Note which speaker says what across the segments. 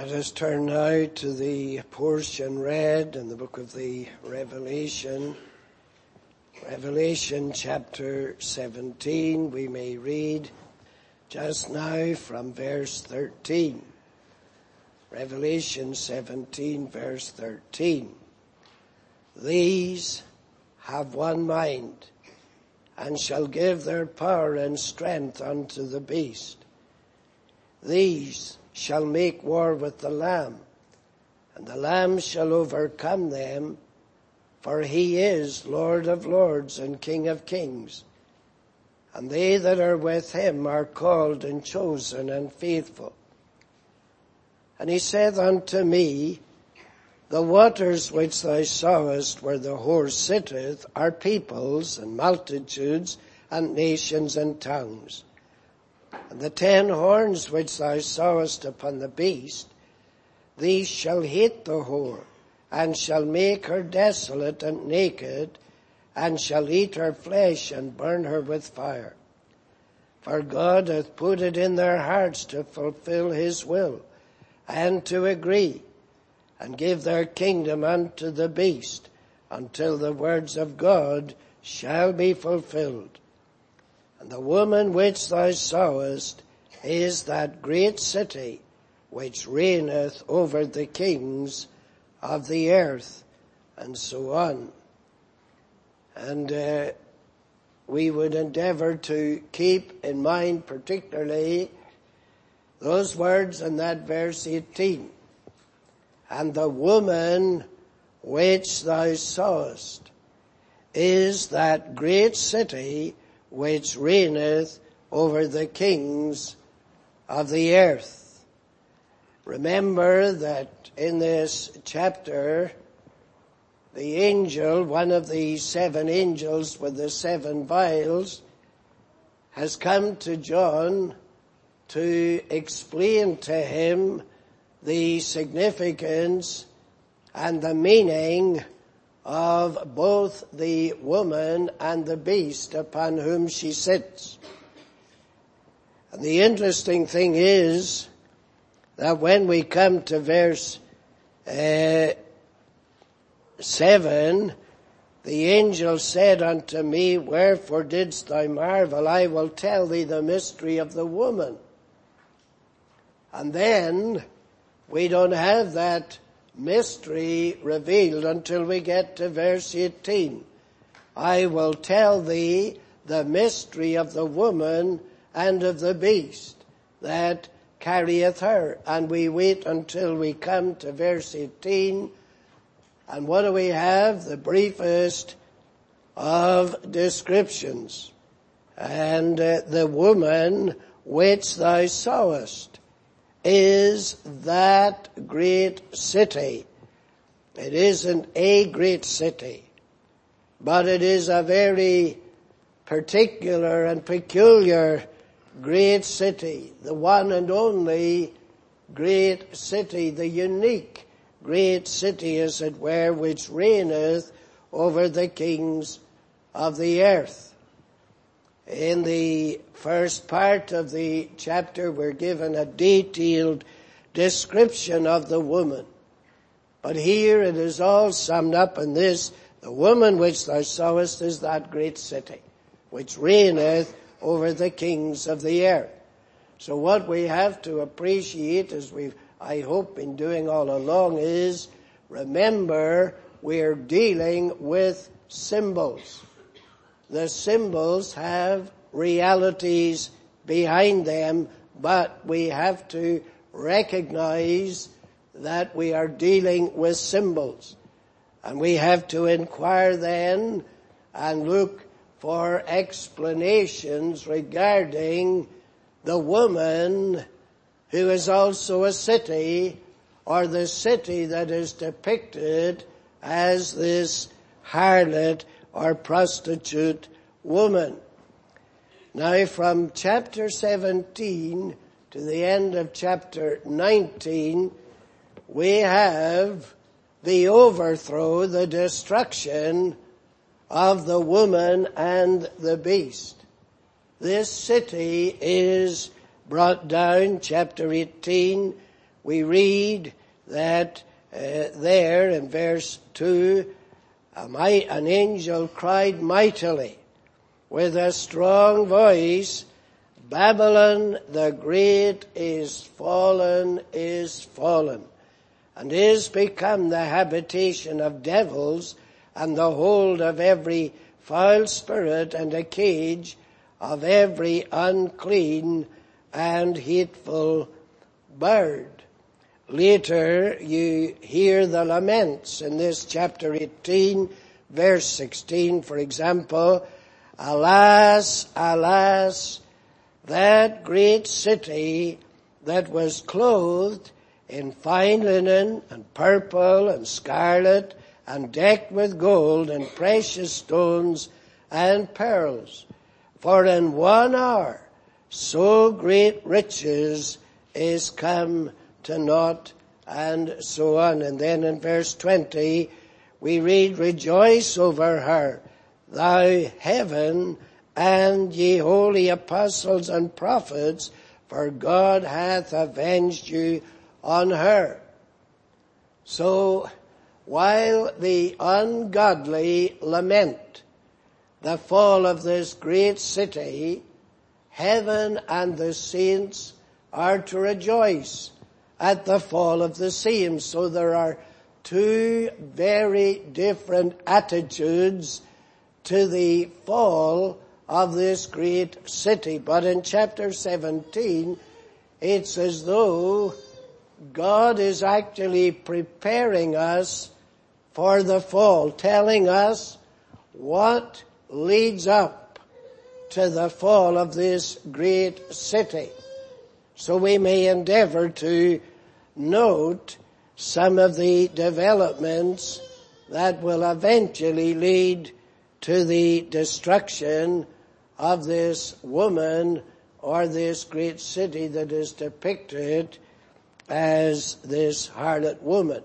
Speaker 1: Let us turn now to the portion read in the book of the Revelation. Revelation chapter 17, we may read just now from verse 13. Revelation 17 verse 13. These have one mind and shall give their power and strength unto the beast. These shall make war with the Lamb and the Lamb shall overcome them for he is Lord of lords and King of kings. And they that are with him are called and chosen and faithful. And he said unto me, the waters which thou sawest where the horse sitteth are peoples and multitudes and nations and tongues. And the ten horns which thou sawest upon the beast, these shall hate the whore, and shall make her desolate and naked, and shall eat her flesh and burn her with fire. For God hath put it in their hearts to fulfill his will and to agree and give their kingdom unto the beast until the words of God shall be fulfilled. And the woman which thou sawest is that great city which reigneth over the kings of the earth and so on. And uh, we would endeavor to keep in mind particularly those words in that verse 18. And the woman which thou sawest is that great city which reigneth over the kings of the earth. Remember that in this chapter, the angel, one of the seven angels with the seven vials, has come to John to explain to him the significance and the meaning of both the woman and the beast upon whom she sits. And the interesting thing is that when we come to verse uh, 7, the angel said unto me, Wherefore didst thou marvel? I will tell thee the mystery of the woman and then we don't have that mystery revealed until we get to verse 18. I will tell thee the mystery of the woman and of the beast that carrieth her. And we wait until we come to verse 18. And what do we have? The briefest of descriptions. And uh, the woman which thou sawest is that great city. It isn't a great city, but it is a very particular and peculiar great city, the one and only great city, the unique great city as it were, which reigneth over the kings of the earth. In the first part of the chapter we're given a detailed description of the woman. But here it is all summed up in this, the woman which thou sawest is that great city, which reigneth over the kings of the earth. So what we have to appreciate as we've, I hope, been doing all along is remember we're dealing with symbols the symbols have realities behind them, but we have to recognize that we are dealing with symbols. And we have to inquire then and look for explanations regarding the woman who is also a city or the city that is depicted as this harlot or prostitute woman. Now from chapter 17 to the end of chapter 19, we have the overthrow, the destruction of the woman and the beast. This city is brought down, chapter 18, we read that uh, there in verse 2, an angel cried mightily with a strong voice, Babylon the great is fallen, is fallen, and is become the habitation of devils and the hold of every foul spirit and a cage of every unclean and hateful bird. Later you hear the laments in this chapter 18 verse 16 for example, alas, alas, that great city that was clothed in fine linen and purple and scarlet and decked with gold and precious stones and pearls. For in one hour so great riches is come to naught and so on. And then in verse 20 we read, rejoice over her, thou heaven and ye holy apostles and prophets, for God hath avenged you on her. So while the ungodly lament the fall of this great city, heaven and the saints are to rejoice at the fall of the same. So there are two very different attitudes to the fall of this great city. But in chapter 17, it's as though God is actually preparing us for the fall, telling us what leads up to the fall of this great city. So we may endeavor to note some of the developments that will eventually lead to the destruction of this woman or this great city that is depicted as this harlot woman.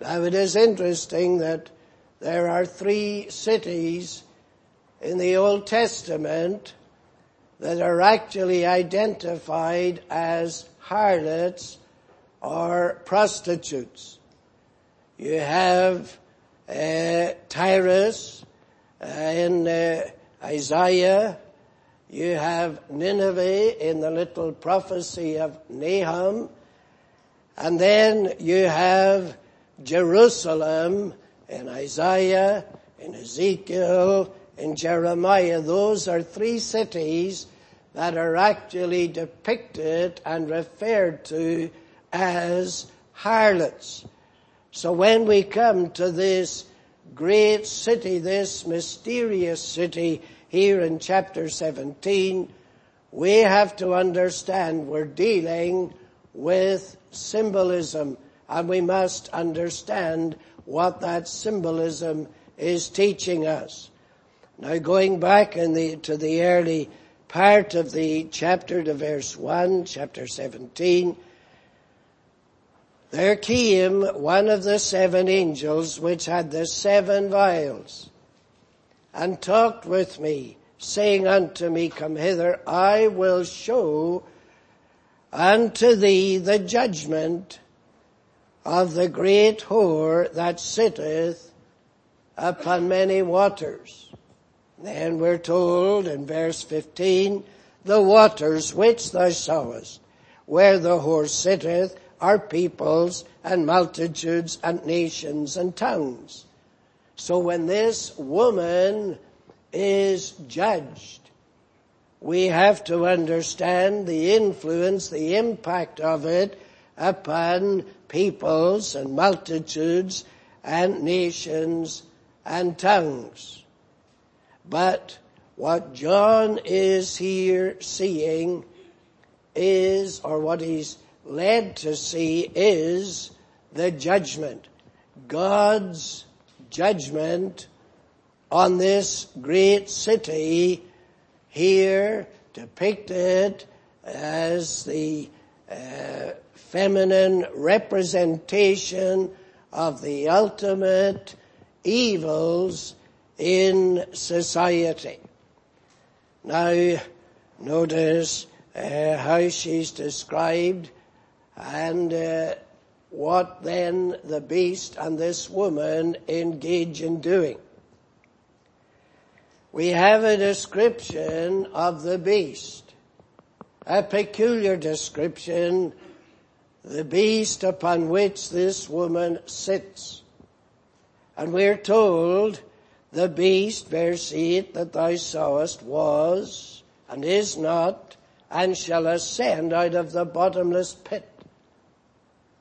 Speaker 1: Now it is interesting that there are three cities in the Old Testament that are actually identified as harlots or prostitutes. You have uh, Tyrus uh, in uh, Isaiah. You have Nineveh in the little prophecy of Nahum. And then you have Jerusalem in Isaiah, in Ezekiel, in Jeremiah. Those are three cities that are actually depicted and referred to as harlots. So when we come to this great city, this mysterious city here in chapter 17, we have to understand we're dealing with symbolism and we must understand what that symbolism is teaching us. Now going back the, to the early part of the chapter to verse 1, chapter 17, there came one of the seven angels which had the seven vials and talked with me, saying unto me, Come hither, I will show unto thee the judgment of the great whore that sitteth upon many waters. Then we're told in verse 15, the waters which thou sawest, where the horse sitteth, are peoples and multitudes and nations and tongues. So when this woman is judged, we have to understand the influence, the impact of it upon peoples and multitudes and nations and tongues. But what John is here seeing is, or what he's led to see is the judgment. God's judgment on this great city here depicted as the uh, feminine representation of the ultimate evils in society. Now, notice uh, how she's described And uh, what then the beast and this woman engage in doing. We have a description of the beast, a peculiar description, the beast upon which this woman sits. And we're told the beast, verse 8, that thou sawest was and is not and shall ascend out of the bottomless pit.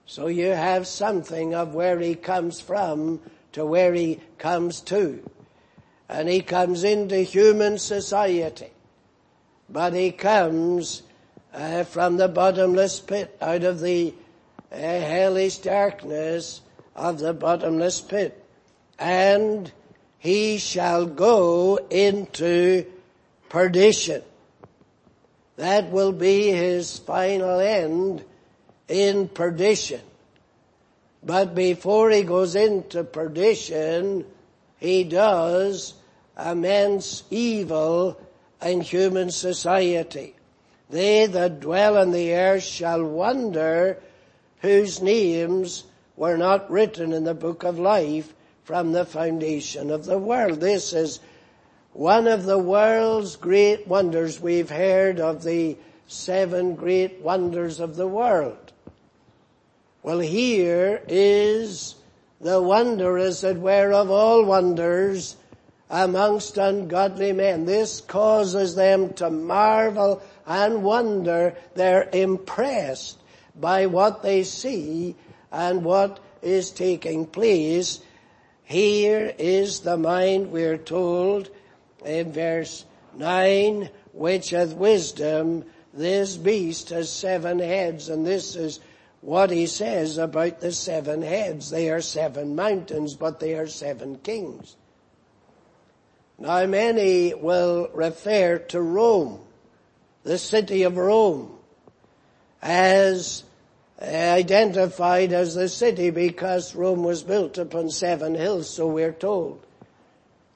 Speaker 1: So you have something of where he comes from to where he comes to. And he comes into human society. But he comes uh, from the bottomless pit, out of the uh, hellish darkness of the bottomless pit. And he shall go into perdition. That will be his final end in perdition. But before he goes into perdition, he does immense evil in human society. They that dwell on the earth shall wonder whose names were not written in the book of life from the foundation of the world. This is one of the world's great wonders. We've heard of the seven great wonders of the world. Well, here is the wonder, as it were, of all wonders amongst ungodly men. This causes them to marvel and wonder. They're impressed by what they see and what is taking place. Here is the mind, we're told in verse 9, which hath wisdom, this beast has seven heads, and this is what he says about the seven heads. They are seven mountains, but they are seven kings. Now many will refer to Rome, the city of Rome, as identified as the city because Rome was built upon seven hills, so we're told.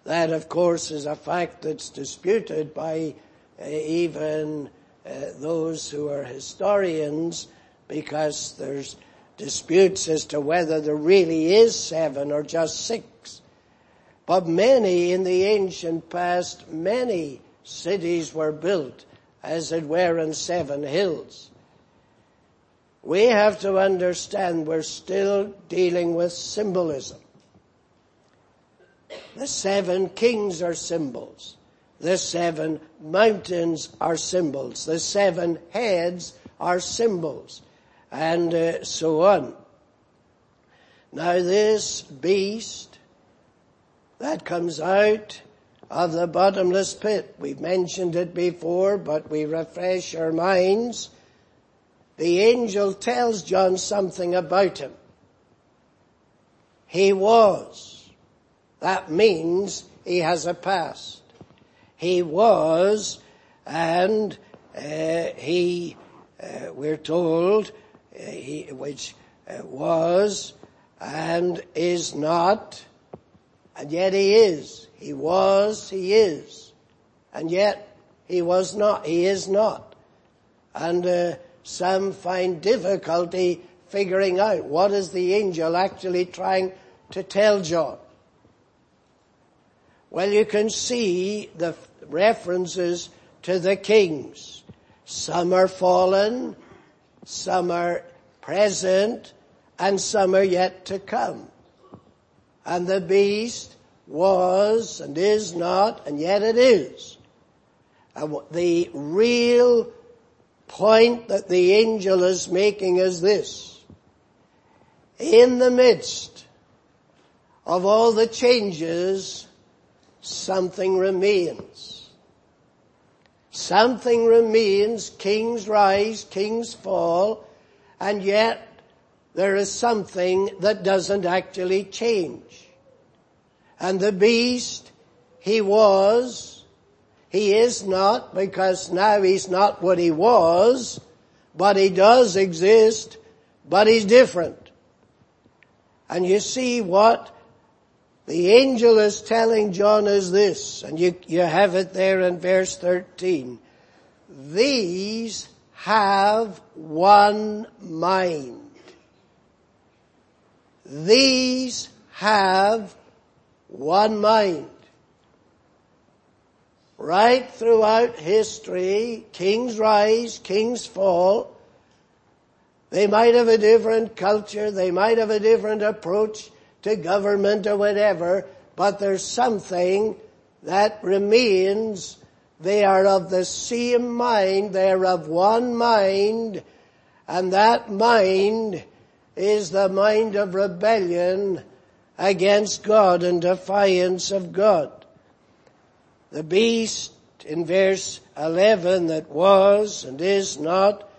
Speaker 1: That of course is a fact that's disputed by uh, even uh, those who are historians because there's disputes as to whether there really is seven or just six. But many in the ancient past, many cities were built as it were in seven hills. We have to understand we're still dealing with symbolism. The seven kings are symbols. The seven mountains are symbols. The seven heads are symbols and uh, so on. Now this beast that comes out of the bottomless pit, we've mentioned it before, but we refresh our minds. The angel tells John something about him. He was. That means he has a past. He was, and uh, he, uh, we're told, he, which uh, was and is not, and yet he is. He was, he is, and yet he was not, he is not. And uh, some find difficulty figuring out what is the angel actually trying to tell John. Well, you can see the references to the kings. Some are fallen, some are present, and some are yet to come. And the beast was and is not, and yet it is. And the real point that the angel is making is this. In the midst of all the changes, something remains. Something remains, kings rise, kings fall, and yet there is something that doesn't actually change. And the beast, he was, he is not because now he's not what he was, but he does exist, but he's different. And you see what the angel is telling John is this, and you, you have it there in verse 13. These have one mind. These have one mind. Right throughout history, kings rise, kings fall. They might have a different culture, they might have a different approach to government or whatever, but there's something that remains. They are of the same mind, they are of one mind, and that mind is the mind of rebellion against God and defiance of God. The beast in verse 11 that was and is not,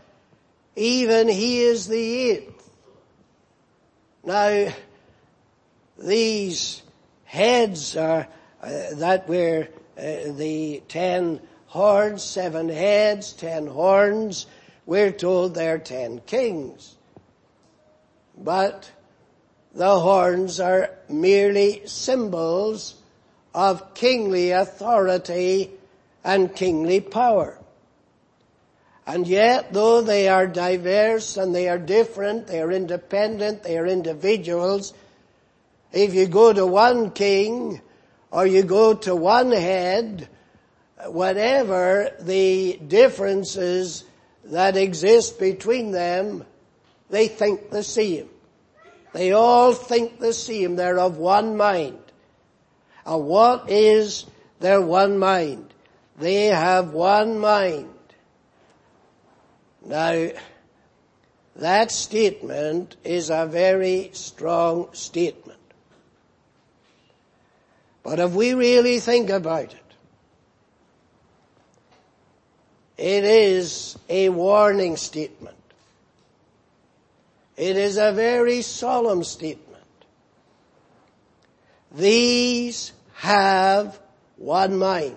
Speaker 1: even he is the eighth. Now, these heads are, uh, that were uh, the ten horns, seven heads, ten horns, we're told they're ten kings. But the horns are merely symbols of kingly authority and kingly power. And yet, though they are diverse and they are different, they are independent, they are individuals, if you go to one king or you go to one head, whatever the differences that exist between them, they think the same. They all think the same. They're of one mind. And what is their one mind? They have one mind. Now, that statement is a very strong statement. But if we really think about it, it is a warning statement. It is a very solemn statement. These have one mind.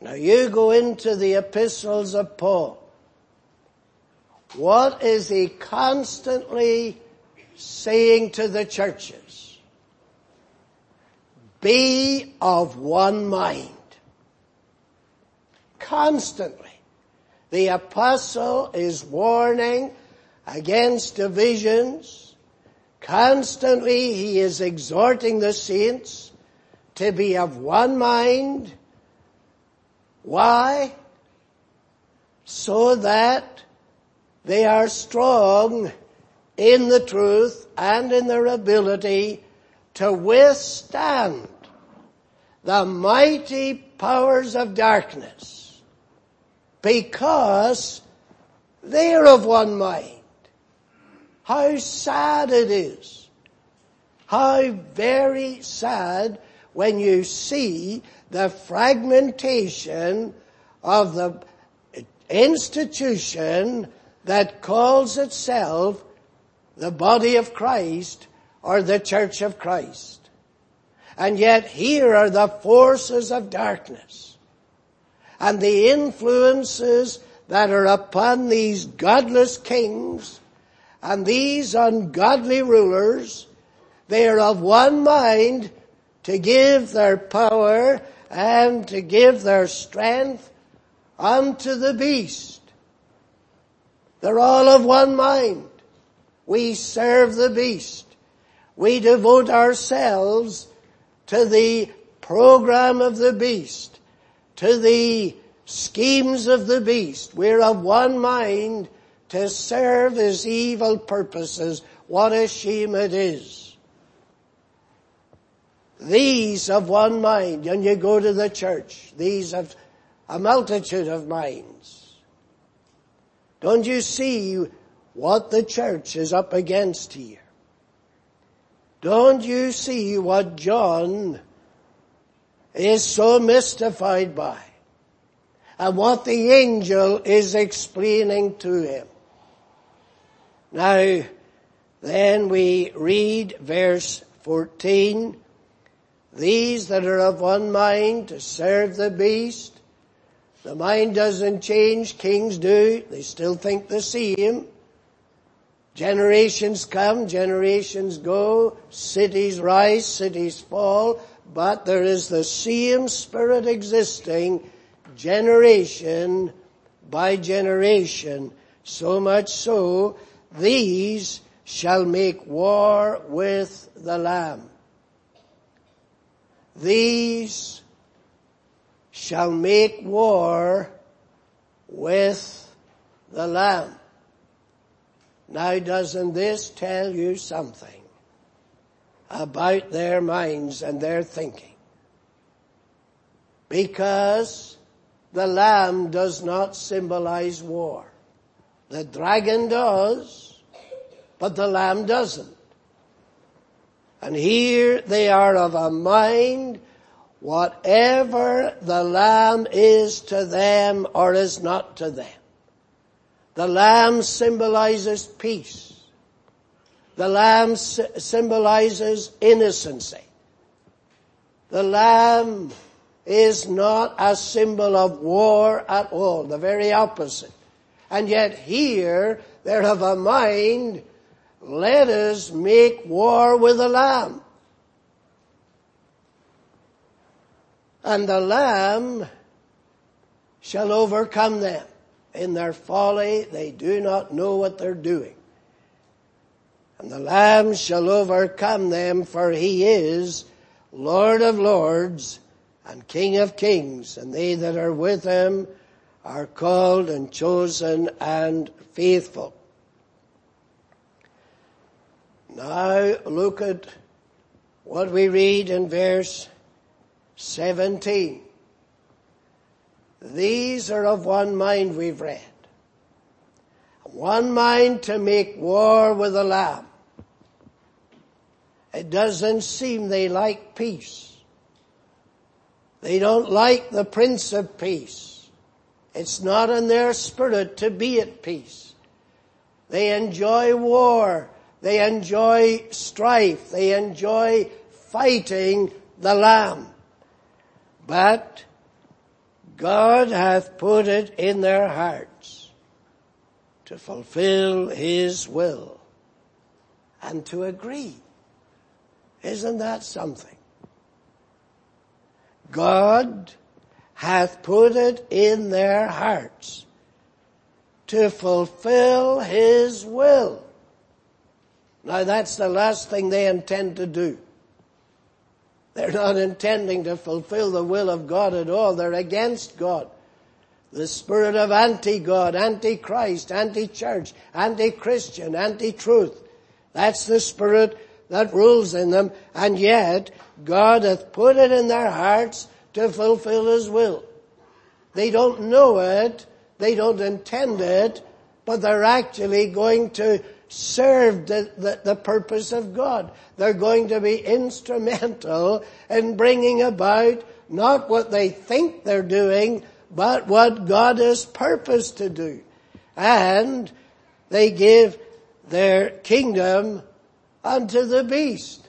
Speaker 1: Now you go into the epistles of Paul. What is he constantly saying to the churches? Be of one mind. Constantly. The apostle is warning against divisions. Constantly he is exhorting the saints to be of one mind. Why? So that they are strong in the truth and in their ability to withstand the mighty powers of darkness because they're of one mind. How sad it is. How very sad when you see the fragmentation of the institution that calls itself the body of Christ or the church of Christ. And yet here are the forces of darkness and the influences that are upon these godless kings and these ungodly rulers, they are of one mind to give their power and to give their strength unto the beast. They're all of one mind. We serve the beast. We devote ourselves to the program of the beast to the schemes of the beast. We're of one mind to serve his evil purposes. What a shame it is. These of one mind, and you go to the church, these of a multitude of minds. Don't you see what the church is up against here? Don't you see what John is so mystified by and what the angel is explaining to him. Now, then we read verse 14, these that are of one mind to serve the beast, the mind doesn't change, kings do, they still think the same. Generations come, generations go, cities rise, cities fall, but there is the same spirit existing generation by generation, so much so, these shall make war with the Lamb. These shall make war with the Lamb. Now doesn't this tell you something about their minds and their thinking? Because the Lamb does not symbolize war. The dragon does, but the Lamb doesn't. And here they are of a mind, whatever the Lamb is to them or is not to them. The Lamb symbolizes peace. The Lamb symbolizes innocency. The Lamb is not a symbol of war at all, the very opposite. And yet here they're of a mind, let us make war with the Lamb. And the Lamb shall overcome them. In their folly, they do not know what they're doing. And the Lamb shall overcome them, for he is Lord of lords and King of kings, and they that are with him are called and chosen and faithful. Now look at what we read in verse 17. These are of one mind we've read. One mind to make war with the Lamb. It doesn't seem they like peace. They don't like the Prince of Peace. It's not in their spirit to be at peace. They enjoy war. They enjoy strife. They enjoy fighting the Lamb. But God hath put it in their hearts to fulfill His will and to agree. Isn't that something? God hath put it in their hearts to fulfill His will. Now that's the last thing they intend to do. They're not intending to fulfill the will of God at all. They're against God. The spirit of anti-God, anti-Christ, anti-church, anti-Christian, anti-truth. That's the spirit that rules in them. And yet, God hath put it in their hearts to fulfill His will. They don't know it. They don't intend it. But they're actually going to serve the, the, the, purpose of God. They're going to be instrumental in bringing about not what they think they're doing, but what God has purposed to do. And they give their kingdom unto the beast.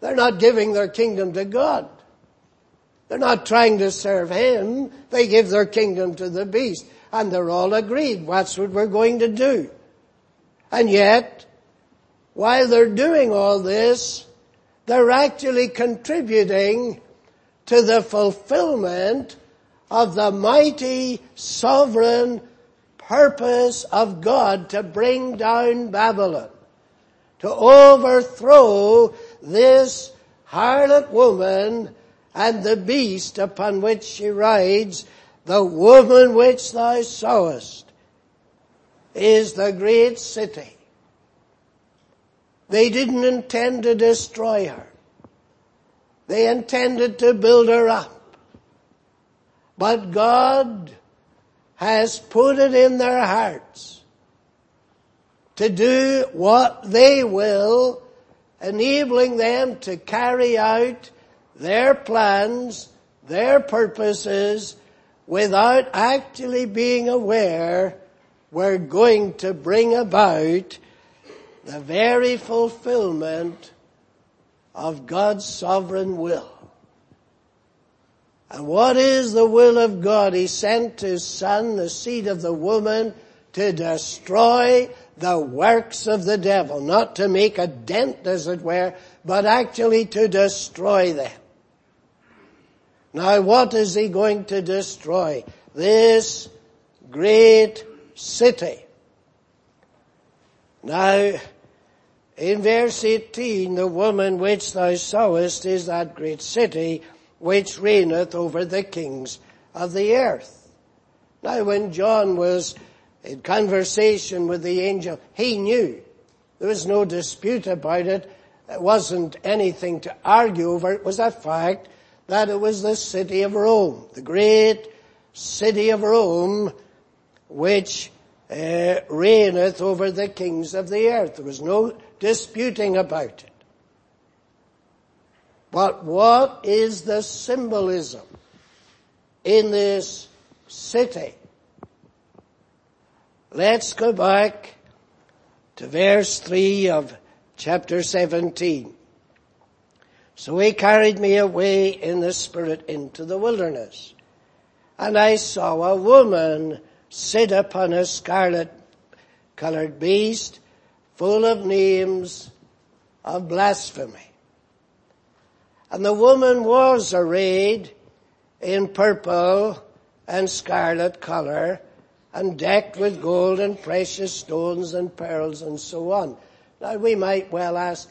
Speaker 1: They're not giving their kingdom to God. They're not trying to serve Him. They give their kingdom to the beast. And they're all agreed. That's what we're going to do. And yet, while they're doing all this, they're actually contributing to the fulfillment of the mighty sovereign purpose of God to bring down Babylon, to overthrow this harlot woman and the beast upon which she rides, the woman which thou sawest is the great city. They didn't intend to destroy her. They intended to build her up. But God has put it in their hearts to do what they will, enabling them to carry out their plans, their purposes, without actually being aware we're going to bring about the very fulfillment of God's sovereign will. And what is the will of God? He sent His Son, the seed of the woman, to destroy the works of the devil. Not to make a dent, as it were, but actually to destroy them. Now what is He going to destroy? This great city. Now, in verse 18, the woman which thou sawest is that great city which reigneth over the kings of the earth. Now when John was in conversation with the angel, he knew. There was no dispute about it. It wasn't anything to argue over. It was a fact that it was the city of Rome, the great city of Rome, which uh, reigneth over the kings of the earth. There was no disputing about it. But what is the symbolism in this city? Let's go back to verse 3 of chapter 17. So he carried me away in the spirit into the wilderness. And I saw a woman sit upon a scarlet colored beast full of names of blasphemy. And the woman was arrayed in purple and scarlet color and decked with gold and precious stones and pearls and so on. Now we might well ask,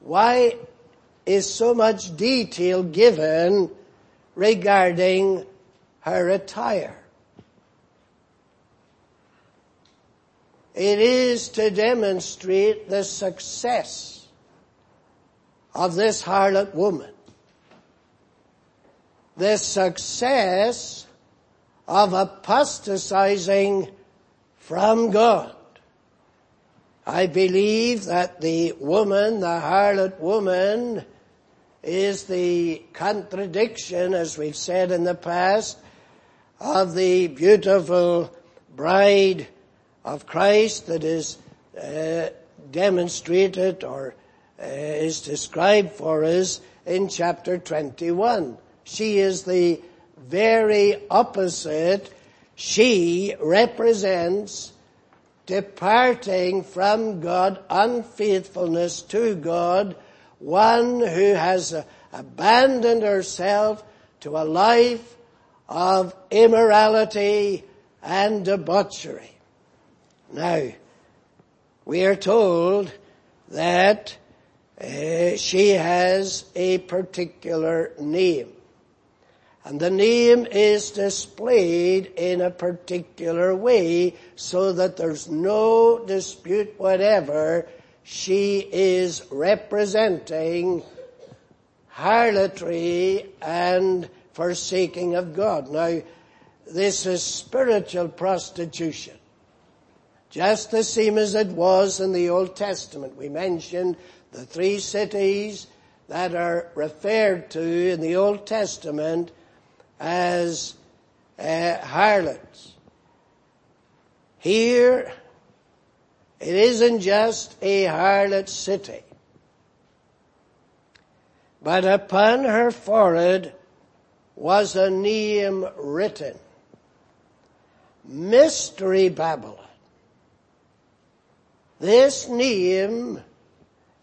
Speaker 1: why is so much detail given regarding her attire? It is to demonstrate the success of this harlot woman. The success of apostatizing from God. I believe that the woman, the harlot woman, is the contradiction, as we've said in the past, of the beautiful bride of Christ that is uh, demonstrated or uh, is described for us in chapter 21. She is the very opposite. She represents departing from God, unfaithfulness to God, one who has abandoned herself to a life of immorality and debauchery. Now, we are told that uh, she has a particular name. And the name is displayed in a particular way so that there's no dispute whatever. She is representing harlotry and forsaking of God. Now, this is spiritual prostitution. Just the same as it was in the Old Testament. We mentioned the three cities that are referred to in the Old Testament as uh, harlots. Here, it isn't just a harlot city, but upon her forehead was a name written. Mystery Babylon. This name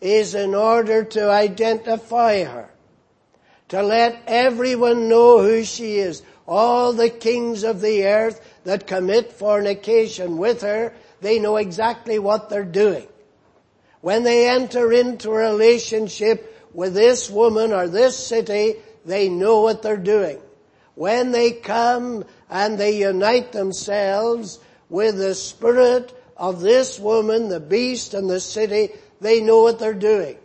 Speaker 1: is in order to identify her, to let everyone know who she is. All the kings of the earth that commit fornication with her, they know exactly what they're doing. When they enter into a relationship with this woman or this city, they know what they're doing. When they come and they unite themselves with the spirit of this woman, the beast and the city, they know what they're doing.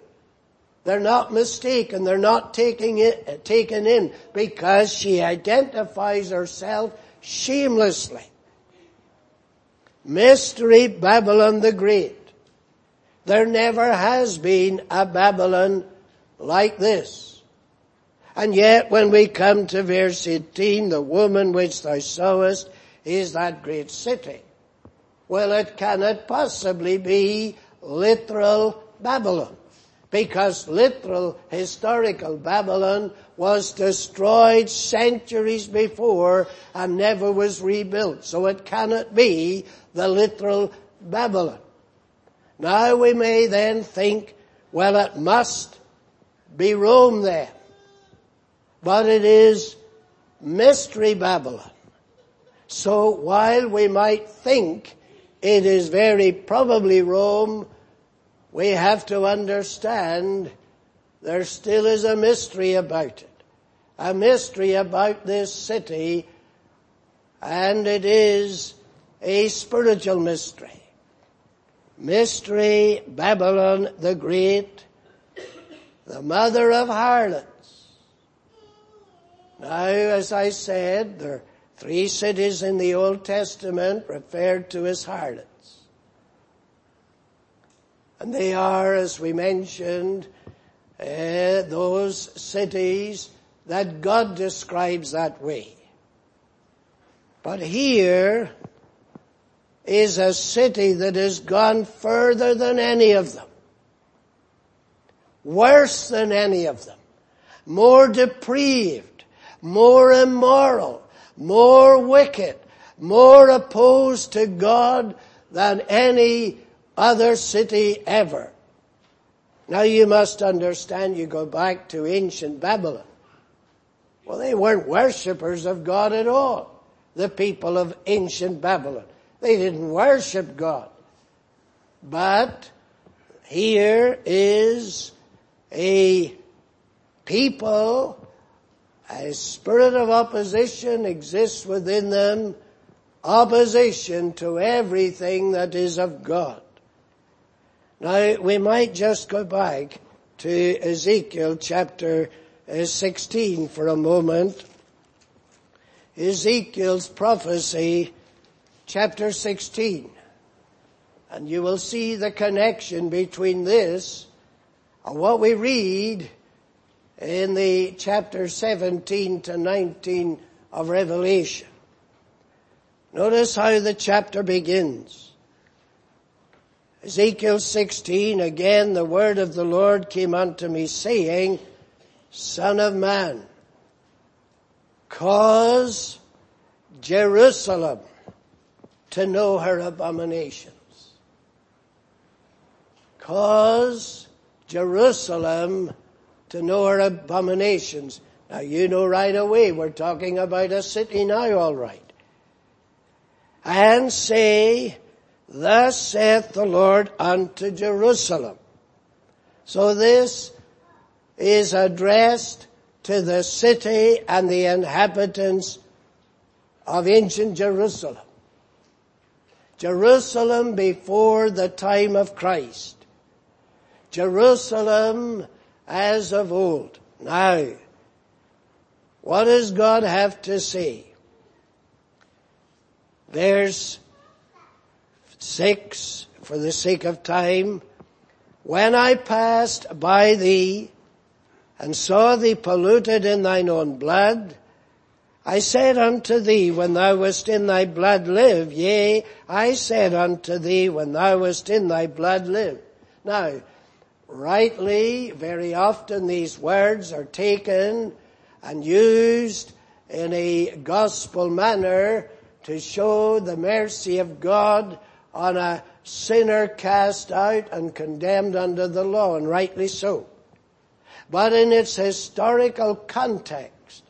Speaker 1: They're not mistaken. They're not taking it, taken in because she identifies herself shamelessly. Mystery Babylon the Great. There never has been a Babylon like this. And yet when we come to verse 18, the woman which thou sawest is that great city. Well, it cannot possibly be literal Babylon because literal historical Babylon was destroyed centuries before and never was rebuilt. So it cannot be the literal Babylon. Now we may then think, well it must be Rome then. But it is mystery Babylon. So while we might think it is very probably Rome, we have to understand there still is a mystery about it. A mystery about this city and it is a spiritual mystery. Mystery Babylon the Great, the mother of harlots. Now, as I said, there three cities in the Old Testament referred to as harlots. And they are, as we mentioned, uh, those cities that God describes that way. But here is a city that has gone further than any of them. Worse than any of them. More depraved. More immoral. More wicked. More opposed to God than any other city ever. Now you must understand, you go back to ancient Babylon. Well, they weren't worshippers of God at all. The people of ancient Babylon. They didn't worship God. But here is a people, a spirit of opposition exists within them, opposition to everything that is of God. Now, we might just go back to Ezekiel chapter uh, 16 for a moment. Ezekiel's prophecy, chapter 16. And you will see the connection between this and what we read in the chapter 17 to 19 of Revelation. Notice how the chapter begins. Ezekiel 16, again the word of the Lord came unto me saying, Son of man, cause Jerusalem to know her abominations. Cause Jerusalem to know her abominations. Now you know right away we're talking about a city now alright. And say, Thus saith the Lord unto Jerusalem. So this is addressed to the city and the inhabitants of ancient Jerusalem. Jerusalem before the time of Christ. Jerusalem as of old. Now, what does God have to say? There's six, for the sake of time, when I passed by thee and saw thee polluted in thine own blood, I said unto thee when thou wast in thy blood live, yea, I said unto thee when thou wast in thy blood live. Now, rightly, very often these words are taken and used in a gospel manner to show the mercy of God on a sinner cast out and condemned under the law, and rightly so. But in its historical context,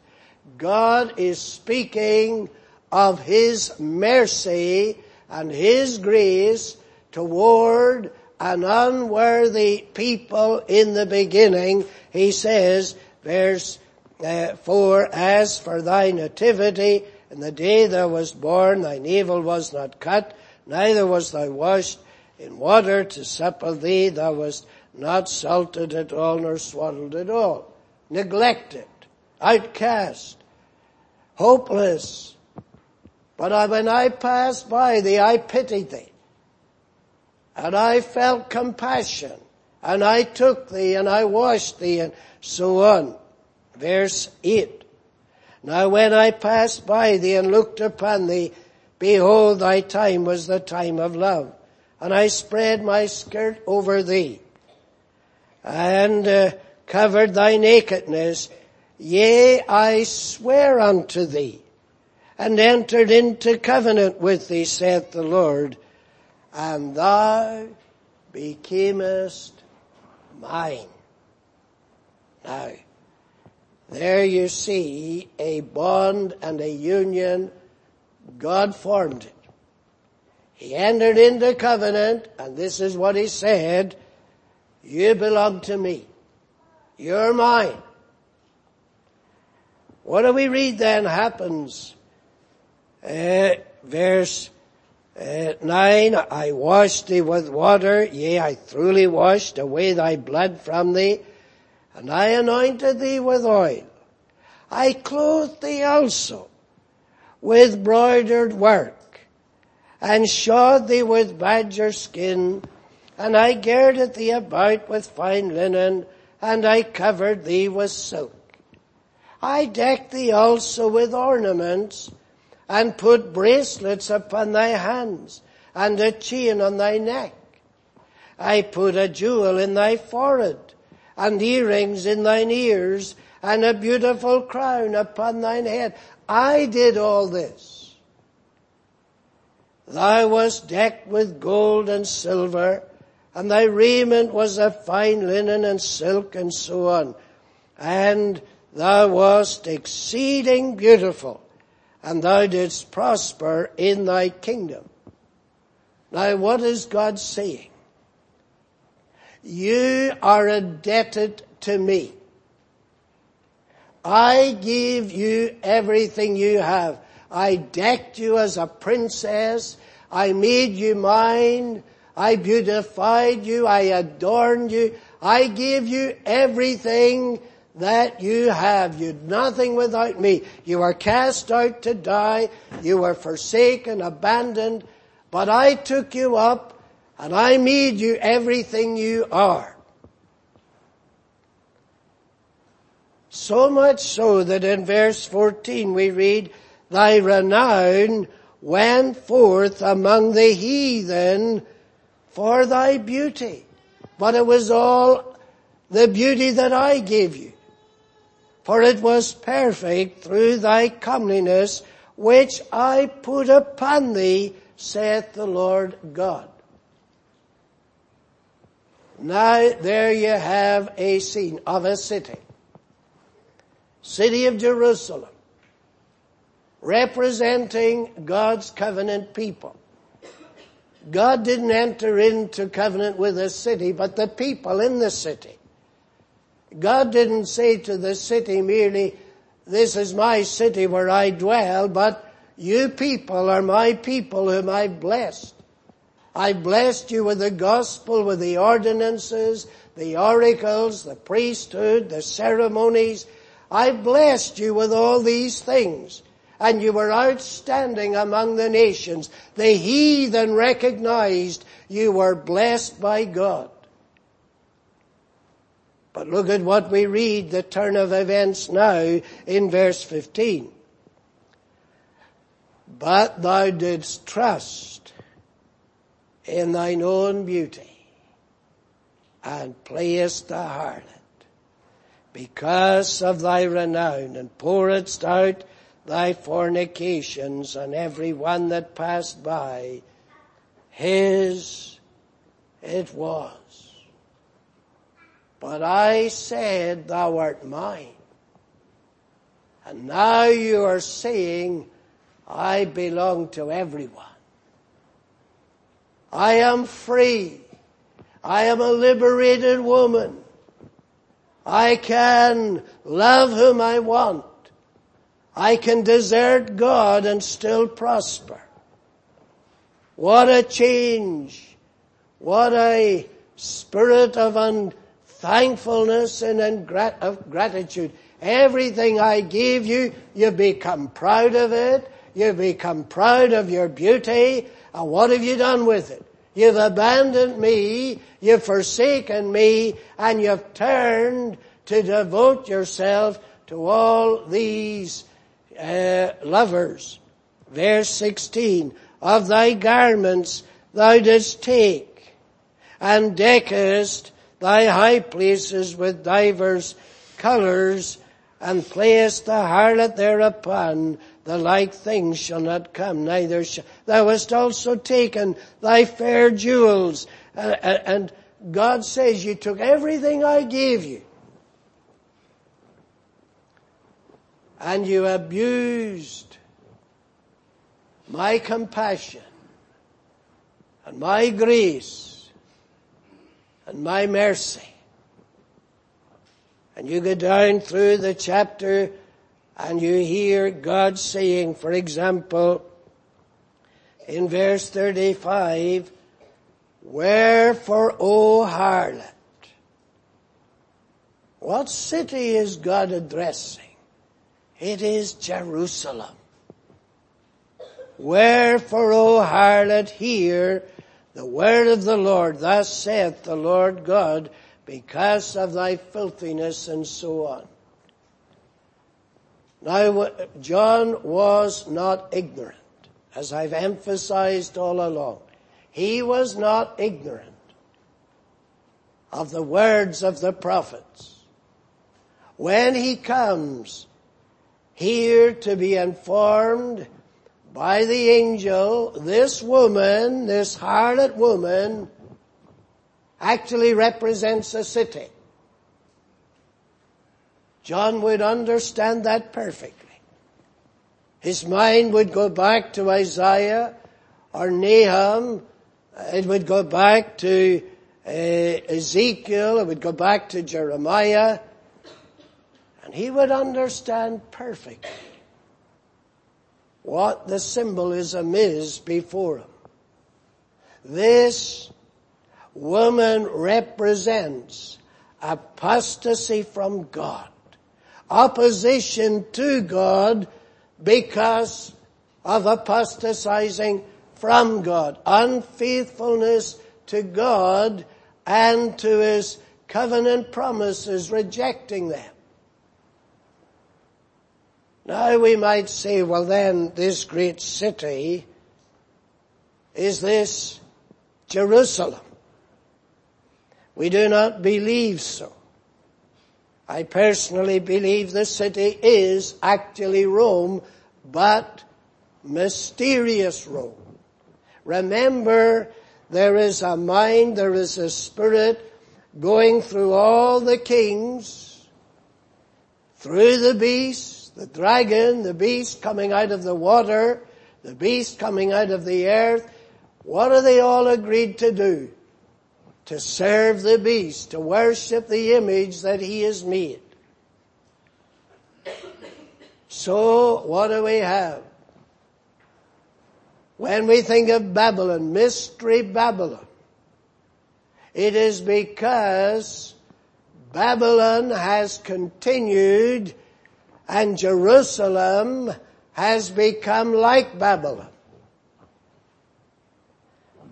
Speaker 1: God is speaking of His mercy and His grace toward an unworthy people in the beginning. He says, verse uh, 4, As for thy nativity, in the day thou wast born, thy navel was not cut, neither was thou washed in water to supple thee, thou wast not salted at all nor swaddled at all, neglected, outcast, hopeless. But when I passed by thee, I pitied thee, and I felt compassion, and I took thee, and I washed thee, and so on. Verse 8. Now when I passed by thee and looked upon thee, Behold, thy time was the time of love. And I spread my skirt over thee and uh, covered thy nakedness. Yea, I swear unto thee and entered into covenant with thee, saith the Lord, and thou becamest mine. Now, there you see a bond and a union God formed it. He entered into covenant, and this is what he said, you belong to me. You're mine. What do we read then happens? Uh, verse uh, 9, I washed thee with water, yea, I truly washed away thy blood from thee, and I anointed thee with oil. I clothed thee also with broidered work, and shod thee with badger skin, and I girded thee about with fine linen, and I covered thee with silk. I decked thee also with ornaments, and put bracelets upon thy hands, and a chain on thy neck. I put a jewel in thy forehead, and earrings in thine ears, and a beautiful crown upon thine head. I did all this. Thou wast decked with gold and silver, and thy raiment was of fine linen and silk and so on. And thou wast exceeding beautiful, and thou didst prosper in thy kingdom. Now what is God saying? You are indebted to me. I give you everything you have. I decked you as a princess. I made you mine. I beautified you. I adorned you. I gave you everything that you have. You nothing without me. You were cast out to die. You were forsaken, abandoned. But I took you up and I made you everything you are. So much so that in verse 14 we read, Thy renown went forth among the heathen for thy beauty. But it was all the beauty that I gave you. For it was perfect through thy comeliness, which I put upon thee, saith the Lord God. Now there you have a scene of a city. City of Jerusalem. Representing God's covenant people. God didn't enter into covenant with the city, but the people in the city. God didn't say to the city merely, this is my city where I dwell, but you people are my people whom I've blessed. I blessed you with the gospel, with the ordinances, the oracles, the priesthood, the ceremonies. I blessed you with all these things and you were outstanding among the nations. The heathen recognized you were blessed by God. But look at what we read, the turn of events now in verse 15. But thou didst trust in thine own beauty and playest the harlot because of thy renown and pouredst out thy fornications on every one that passed by. His it was. But I said, thou art mine. And now you are saying, I belong to everyone. I am free. I am a liberated woman. I can love whom I want. I can desert God and still prosper. What a change. What a spirit of unthankfulness and of gratitude. Everything I give you, you become proud of it. You become proud of your beauty. And what have you done with it? You've abandoned me, you've forsaken me, and you've turned to devote yourself to all these uh, lovers. Verse 16, of thy garments thou didst take, and deckest thy high places with divers colors, and playest the harlot thereupon, the like things shall not come, neither shall, thou hast also taken thy fair jewels, and God says you took everything I gave you, and you abused my compassion and my grace and my mercy. And you go down through the chapter and you hear God saying, for example, in verse 35, Wherefore, O harlot, what city is God addressing? It is Jerusalem. Wherefore, O harlot, hear the word of the Lord. Thus saith the Lord God, because of thy filthiness and so on. Now, John was not ignorant, as I've emphasized all along. He was not ignorant of the words of the prophets. When he comes here to be informed by the angel, this woman, this harlot woman, actually represents a city. John would understand that perfectly. His mind would go back to Isaiah or Nahum. It would go back to uh, Ezekiel. It would go back to Jeremiah. And he would understand perfectly what the symbolism is before him. This woman represents apostasy from God opposition to God because of apostatizing from God, unfaithfulness to God and to His covenant promises, rejecting them. Now we might say, well then, this great city is this Jerusalem. We do not believe so. I personally believe the city is actually Rome, but mysterious Rome. Remember, there is a mind, there is a spirit going through all the kings, through the beast, the dragon, the beast coming out of the water, the beast coming out of the earth. What are they all agreed to do? to serve the beast, to worship the image that he has made. So what do we have? When we think of Babylon, mystery Babylon, it is because Babylon has continued and Jerusalem has become like Babylon.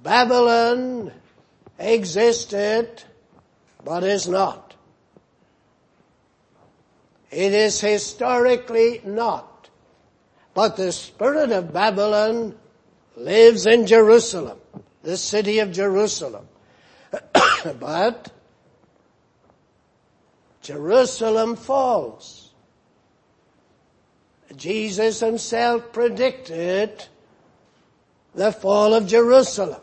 Speaker 1: Babylon existed, but is not. It is historically not. But the spirit of Babylon lives in Jerusalem, the city of Jerusalem. but Jerusalem falls. Jesus himself predicted the fall of Jerusalem.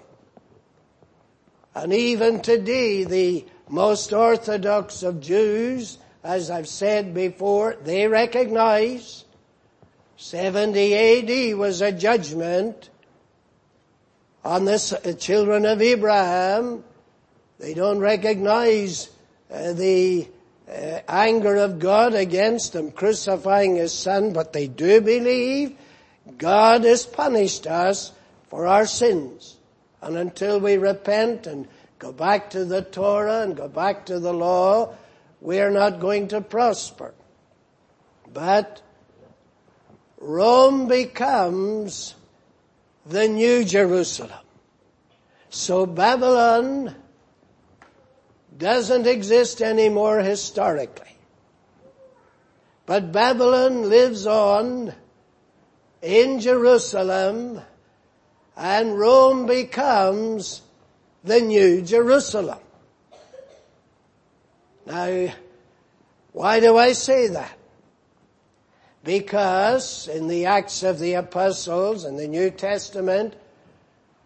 Speaker 1: And even today, the most orthodox of Jews, as I've said before, they recognize 70 AD was a judgment on the children of Abraham. They don't recognize uh, the uh, anger of God against them crucifying his son, but they do believe God has punished us for our sins. And until we repent and go back to the Torah and go back to the law, we are not going to prosper. But Rome becomes the new Jerusalem. So Babylon doesn't exist anymore historically. But Babylon lives on in Jerusalem and Rome becomes the new Jerusalem. Now, why do I say that? Because in the Acts of the Apostles in the New Testament,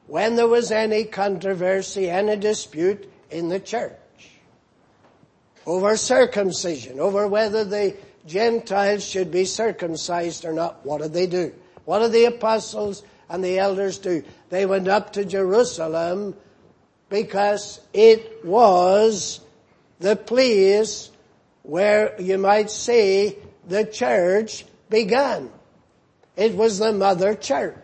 Speaker 1: when there was any controversy, any dispute in the church over circumcision, over whether the Gentiles should be circumcised or not, what did they do? What did the apostles and the elders do? They went up to Jerusalem because it was the place where you might say the church began. It was the mother church.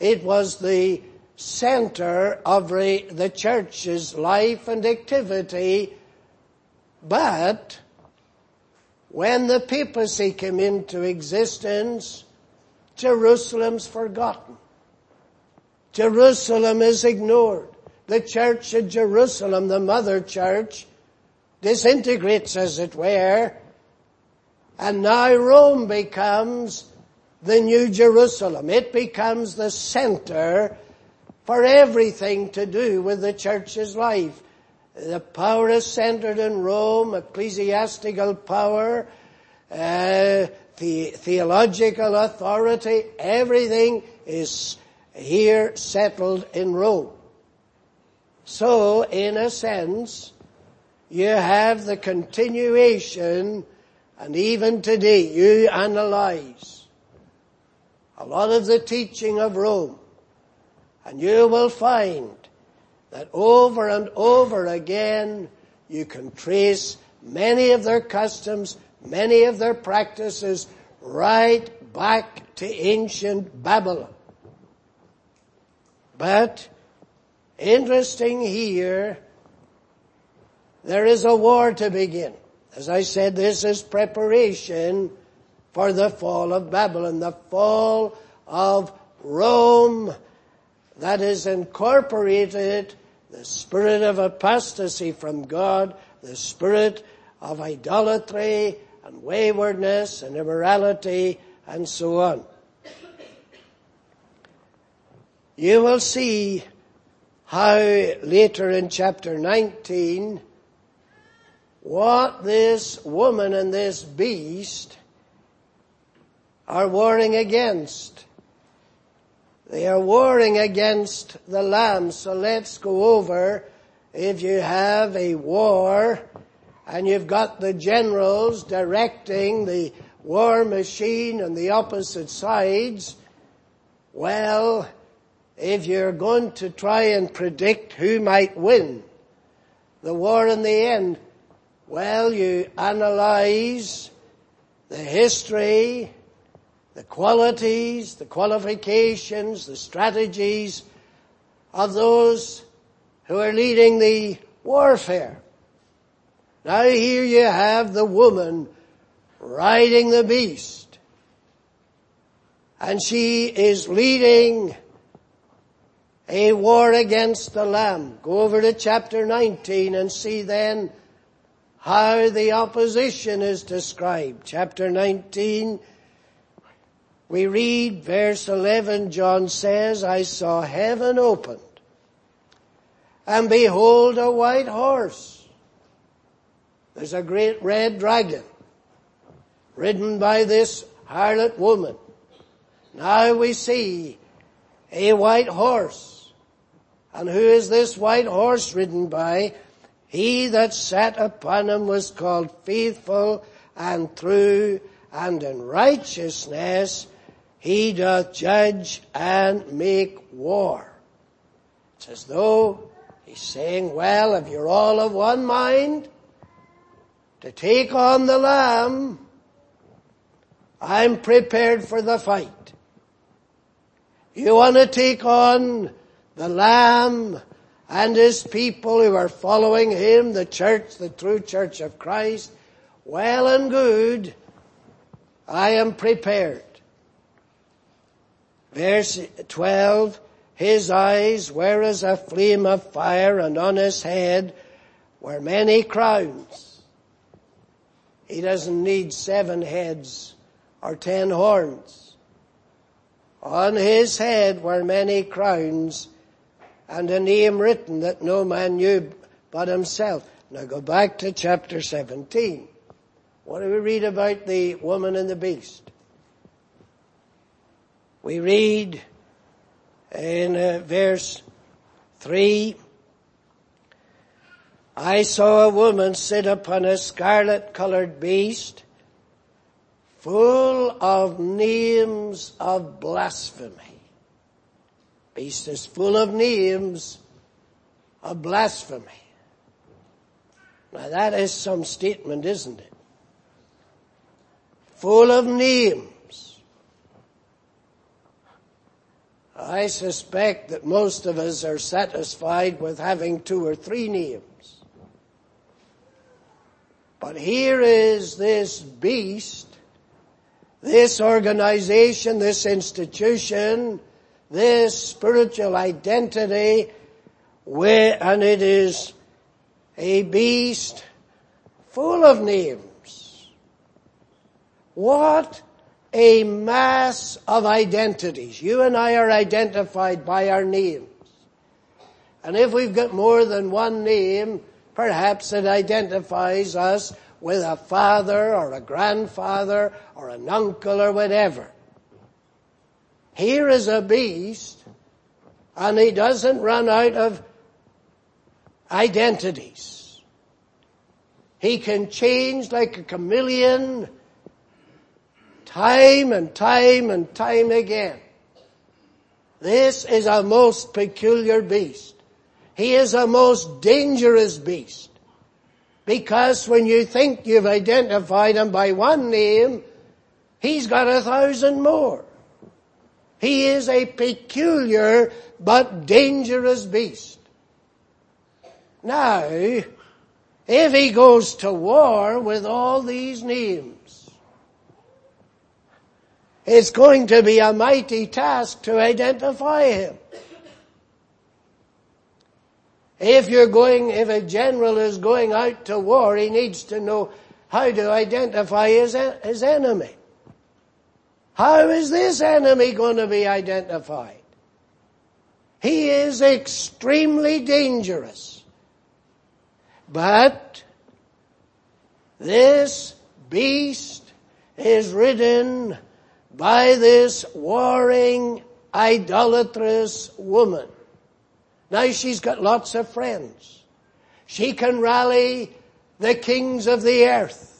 Speaker 1: It was the center of the church's life and activity. But when the papacy came into existence, Jerusalem's forgotten. Jerusalem is ignored. The church at Jerusalem, the mother church, disintegrates as it were, and now Rome becomes the new Jerusalem. It becomes the center for everything to do with the church's life. The power is centered in Rome, ecclesiastical power, uh, the theological authority, everything is here settled in Rome. So, in a sense, you have the continuation, and even today you analyze a lot of the teaching of Rome, and you will find that over and over again you can trace many of their customs, many of their practices right back to ancient Babylon. But interesting here, there is a war to begin. As I said, this is preparation for the fall of Babylon, the fall of Rome that is incorporated the spirit of apostasy from God, the spirit of idolatry and waywardness and immorality and so on. You will see how later in chapter 19 what this woman and this beast are warring against. They are warring against the Lamb. So let's go over, if you have a war, and you've got the generals directing the war machine on the opposite sides, well, if you're going to try and predict who might win the war in the end, well, you analyze the history, the qualities, the qualifications, the strategies of those who are leading the warfare. Now here you have the woman riding the beast. And she is leading a war against the Lamb. Go over to chapter 19 and see then how the opposition is described. Chapter 19, we read verse 11, John says, I saw heaven opened, and behold a white horse. There's a great red dragon, ridden by this harlot woman. Now we see a white horse. And who is this white horse ridden by? He that sat upon him was called faithful and true and in righteousness he doth judge and make war. It's as though he's saying, well, if you're all of one mind to take on the Lamb, I'm prepared for the fight. You want to take on the Lamb and his people who are following him, the church, the true church of Christ, well and good, I am prepared. Verse 12, his eyes were as a flame of fire and on his head were many crowns. He doesn't need seven heads or ten horns. On his head were many crowns and a name written that no man knew but himself. Now go back to chapter 17. What do we read about the woman and the beast? We read in uh, verse 3, I saw a woman sit upon a scarlet colored beast full of names of blasphemy Beast is full of names of blasphemy. Now that is some statement, isn't it? Full of names. I suspect that most of us are satisfied with having two or three names. But here is this beast, this organization, this institution, this spiritual identity, and it is a beast full of names. What a mass of identities. You and I are identified by our names. And if we've got more than one name, perhaps it identifies us with a father or a grandfather or an uncle or whatever. Here is a beast and he doesn't run out of identities. He can change like a chameleon time and time and time again. This is a most peculiar beast. He is a most dangerous beast. Because when you think you've identified him by one name, he's got a thousand more. He is a peculiar but dangerous beast. Now, if he goes to war with all these names, it's going to be a mighty task to identify him. If you're going, if a general is going out to war, he needs to know how to identify his, his enemy. How is this enemy going to be identified? He is extremely dangerous. But this beast is ridden by this warring, idolatrous woman. Now she's got lots of friends. She can rally the kings of the earth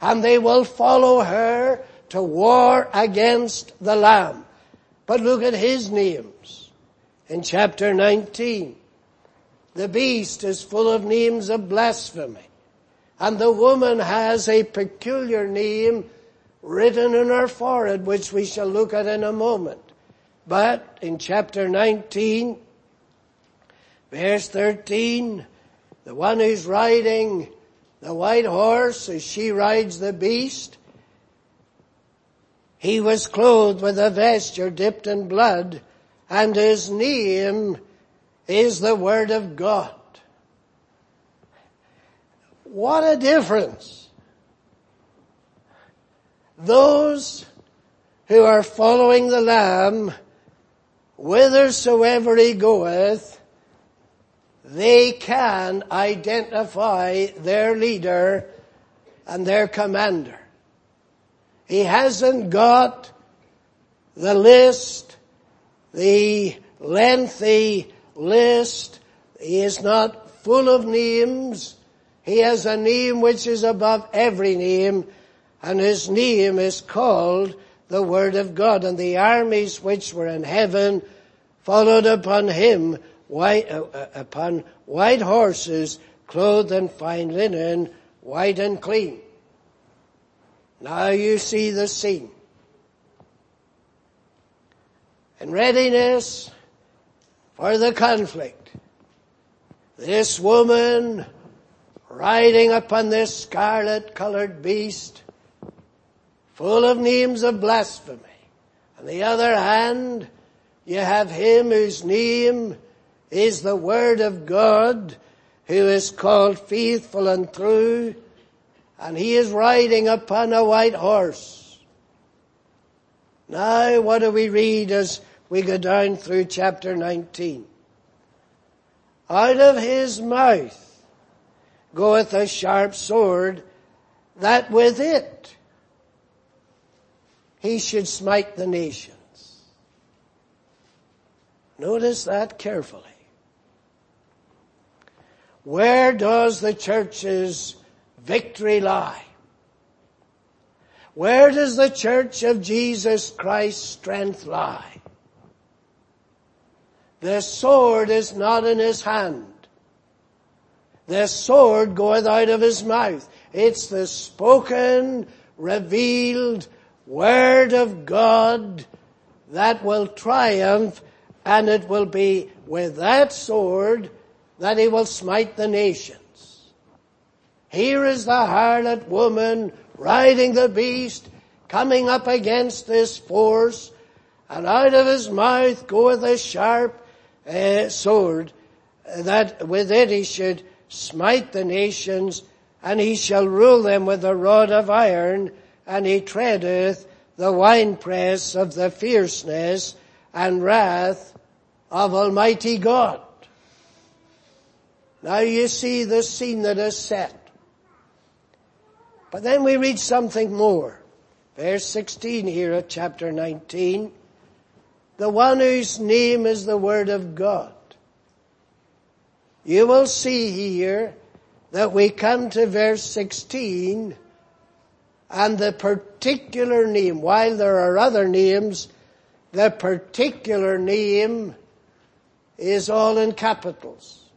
Speaker 1: and they will follow her to war against the Lamb. But look at his names in chapter 19. The beast is full of names of blasphemy. And the woman has a peculiar name written in her forehead, which we shall look at in a moment. But in chapter 19, verse 13, the one who's riding the white horse as she rides the beast, he was clothed with a vesture dipped in blood, and his name is the Word of God. What a difference. Those who are following the Lamb, whithersoever he goeth, they can identify their leader and their commander. He hasn't got the list, the lengthy list. He is not full of names. He has a name which is above every name and his name is called the Word of God and the armies which were in heaven followed upon him white, uh, uh upon white horses clothed in fine linen, white and clean. Now you see the scene. In readiness for the conflict, this woman riding upon this scarlet colored beast, full of names of blasphemy. On the other hand, you have him whose name is the Word of God, who is called faithful and true, and he is riding upon a white horse. Now what do we read as we go down through chapter 19? Out of his mouth goeth a sharp sword, that with it he should smite the nations. Notice that carefully. Where does the church's victory lie? Where does the church of Jesus Christ's strength lie? The sword is not in his hand. The sword goeth out of his mouth. It's the spoken, revealed word of God that will triumph and it will be with that sword that he will smite the nations. Here is the harlot woman riding the beast, coming up against this force, and out of his mouth goeth a sharp uh, sword, that with it he should smite the nations, and he shall rule them with a rod of iron, and he treadeth the winepress of the fierceness and wrath of Almighty God. Now you see the scene that is set. But then we read something more. Verse 16 here of chapter 19. The one whose name is the Word of God. You will see here that we come to verse 16 and the particular name, while there are other names, the particular name is all in capitals.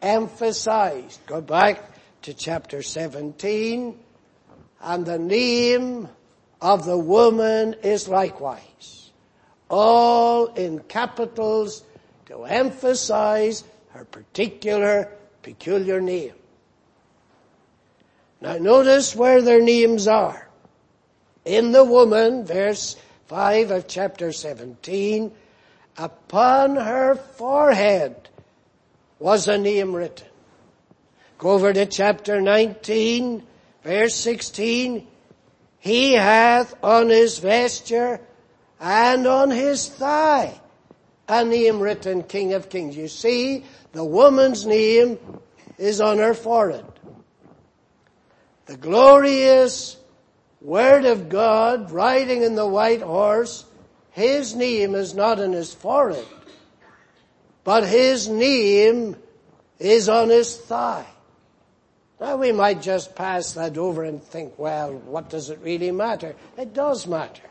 Speaker 1: Emphasized. Go back to chapter 17 and the name of the woman is likewise. All in capitals to emphasize her particular, peculiar name. Now notice where their names are. In the woman, verse 5 of chapter 17, upon her forehead was a name written. Go over to chapter 19, verse 16. He hath on his vesture and on his thigh a name written King of Kings. You see, the woman's name is on her forehead. The glorious Word of God riding in the white horse, His name is not in His forehead, but His name is on His thigh. Now we might just pass that over and think, well, what does it really matter? It does matter.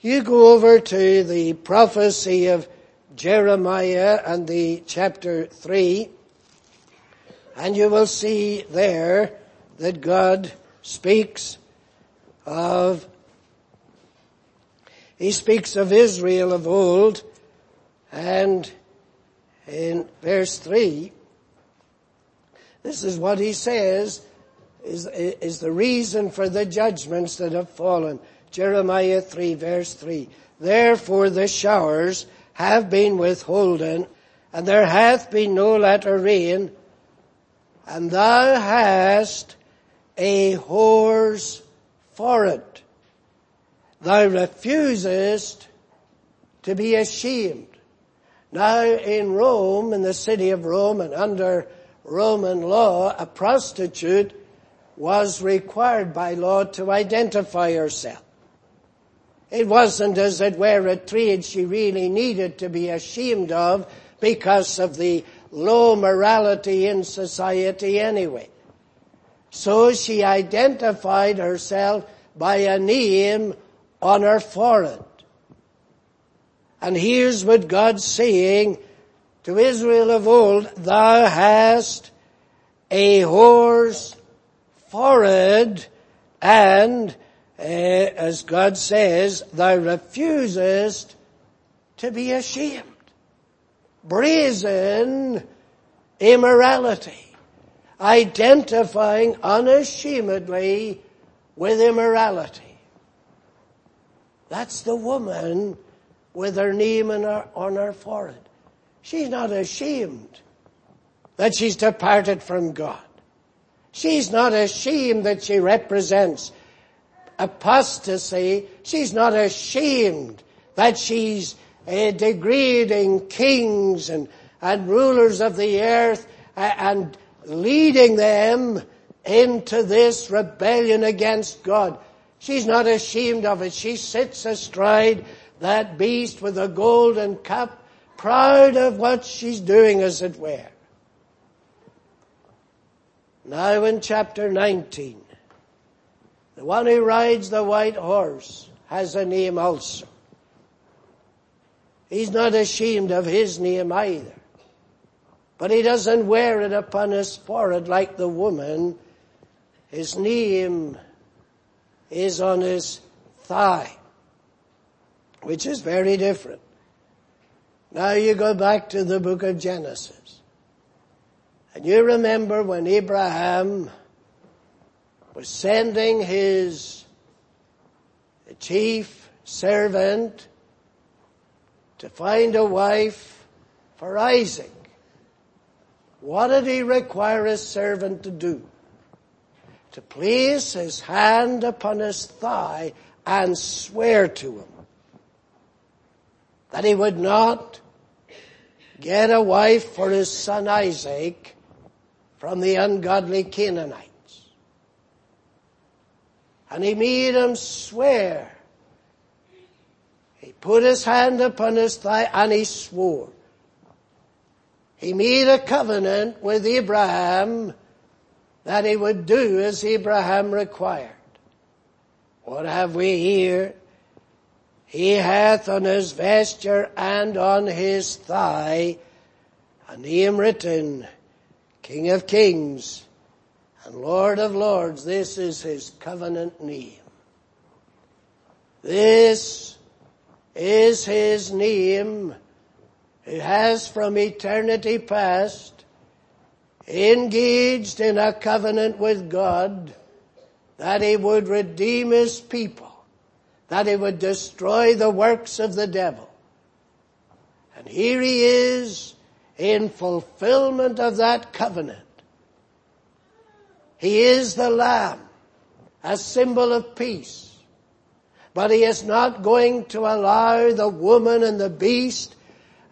Speaker 1: You go over to the prophecy of Jeremiah and the chapter 3, and you will see there that God speaks of, He speaks of Israel of old, and in verse 3, this is what He says is, is the reason for the judgments that have fallen. Jeremiah 3 verse 3. Therefore the showers have been withholden, and there hath been no latter rain, and thou hast a whore's forehead. Thou refusest to be ashamed. Now in Rome, in the city of Rome and under Roman law, a prostitute was required by law to identify herself. It wasn't as it were a trade she really needed to be ashamed of because of the low morality in society anyway. So she identified herself by a name on her forehead. And here's what God's saying to Israel of old, thou hast a whore's forehead and uh, as God says, thou refusest to be ashamed. Brazen immorality. Identifying unashamedly with immorality. That's the woman with her name her, on her forehead. She's not ashamed that she's departed from God. She's not ashamed that she represents apostasy, she's not ashamed that she's uh, degrading kings and, and rulers of the earth and leading them into this rebellion against God. She's not ashamed of it. She sits astride that beast with a golden cup, proud of what she's doing as it were. Now in chapter 19, the one who rides the white horse has a name also. He's not ashamed of his name either. But he doesn't wear it upon his forehead like the woman. His name is on his thigh, which is very different. Now you go back to the book of Genesis. And you remember when Abraham was sending his chief servant to find a wife for Isaac. What did he require his servant to do? To place his hand upon his thigh and swear to him that he would not get a wife for his son Isaac from the ungodly Canaanites. And he made him swear. He put his hand upon his thigh and he swore. He made a covenant with Abraham that he would do as Abraham required. What have we here? He hath on his vesture and on his thigh a name written, King of Kings and Lord of Lords, this is his covenant name. This is his name who has from eternity past engaged in a covenant with God that he would redeem his people, that he would destroy the works of the devil. And here he is in fulfillment of that covenant he is the Lamb, a symbol of peace. But he is not going to allow the woman and the beast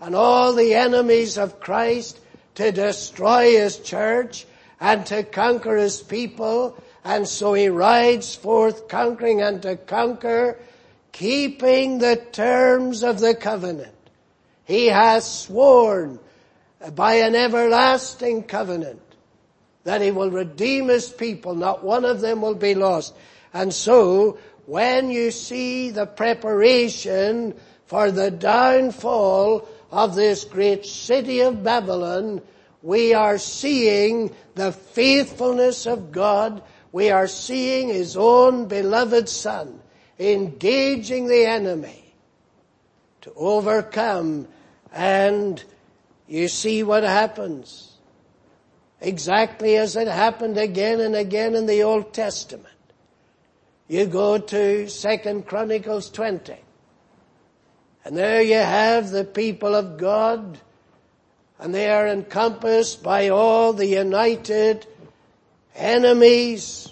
Speaker 1: and all the enemies of Christ to destroy his church and to conquer his people. And so he rides forth conquering and to conquer, keeping the terms of the covenant. He has sworn by an everlasting covenant that he will redeem his people. Not one of them will be lost. And so, when you see the preparation for the downfall of this great city of Babylon, we are seeing the faithfulness of God. We are seeing his own beloved son engaging the enemy to overcome and you see what happens exactly as it happened again and again in the Old Testament. You go to Second Chronicles 20, and there you have the people of God, and they are encompassed by all the united enemies.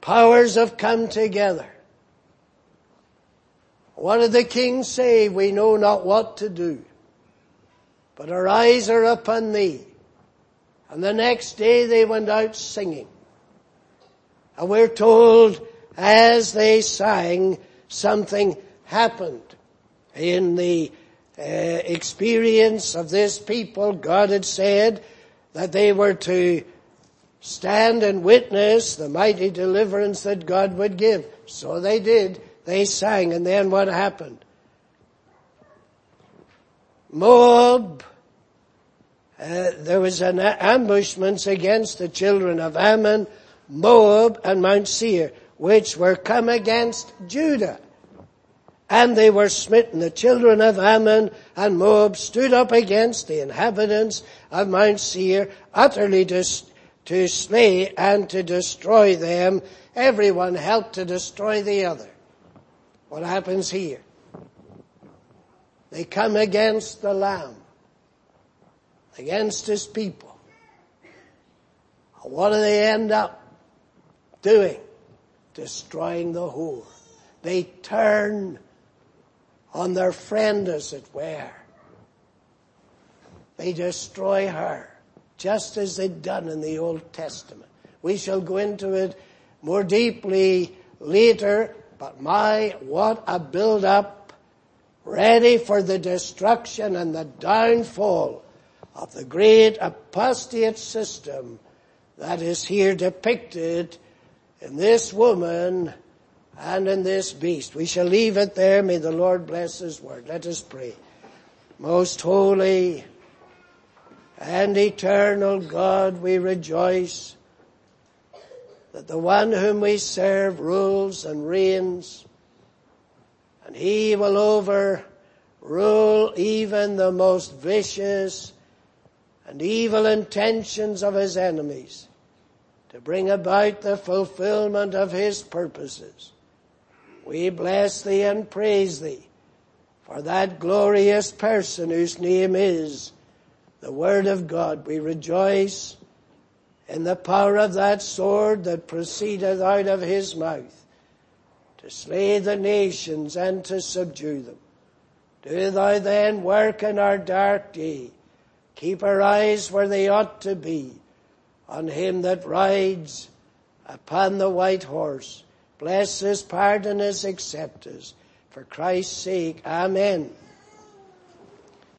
Speaker 1: Powers have come together. What did the king say? We know not what to do, but our eyes are upon thee. And the next day they went out singing. And we're told as they sang, something happened in the uh, experience of this people. God had said that they were to stand and witness the mighty deliverance that God would give. So they did. They sang and then what happened? Moab uh, there was an ambushment against the children of Ammon, Moab, and Mount Seir, which were come against Judah. And they were smitten. The children of Ammon and Moab stood up against the inhabitants of Mount Seir, utterly to, to slay and to destroy them. Everyone helped to destroy the other. What happens here? They come against the Lamb against his people. What do they end up doing? Destroying the whore. They turn on their friend as it were. They destroy her, just as they'd done in the Old Testament. We shall go into it more deeply later, but my, what a build up, ready for the destruction and the downfall of the great apostate system that is here depicted in this woman and in this beast. We shall leave it there. May the Lord bless His word. Let us pray. most holy and eternal God, we rejoice that the one whom we serve rules and reigns and he will overrule even the most vicious and evil intentions of his enemies to bring about the fulfillment of his purposes. We bless thee and praise thee for that glorious person whose name is the Word of God. We rejoice in the power of that sword that proceedeth out of his mouth to slay the nations and to subdue them. Do thou then work in our dark day. Keep our eyes where they ought to be on him that rides upon the white horse. Bless us, pardon us, accept us. For Christ's sake, Amen.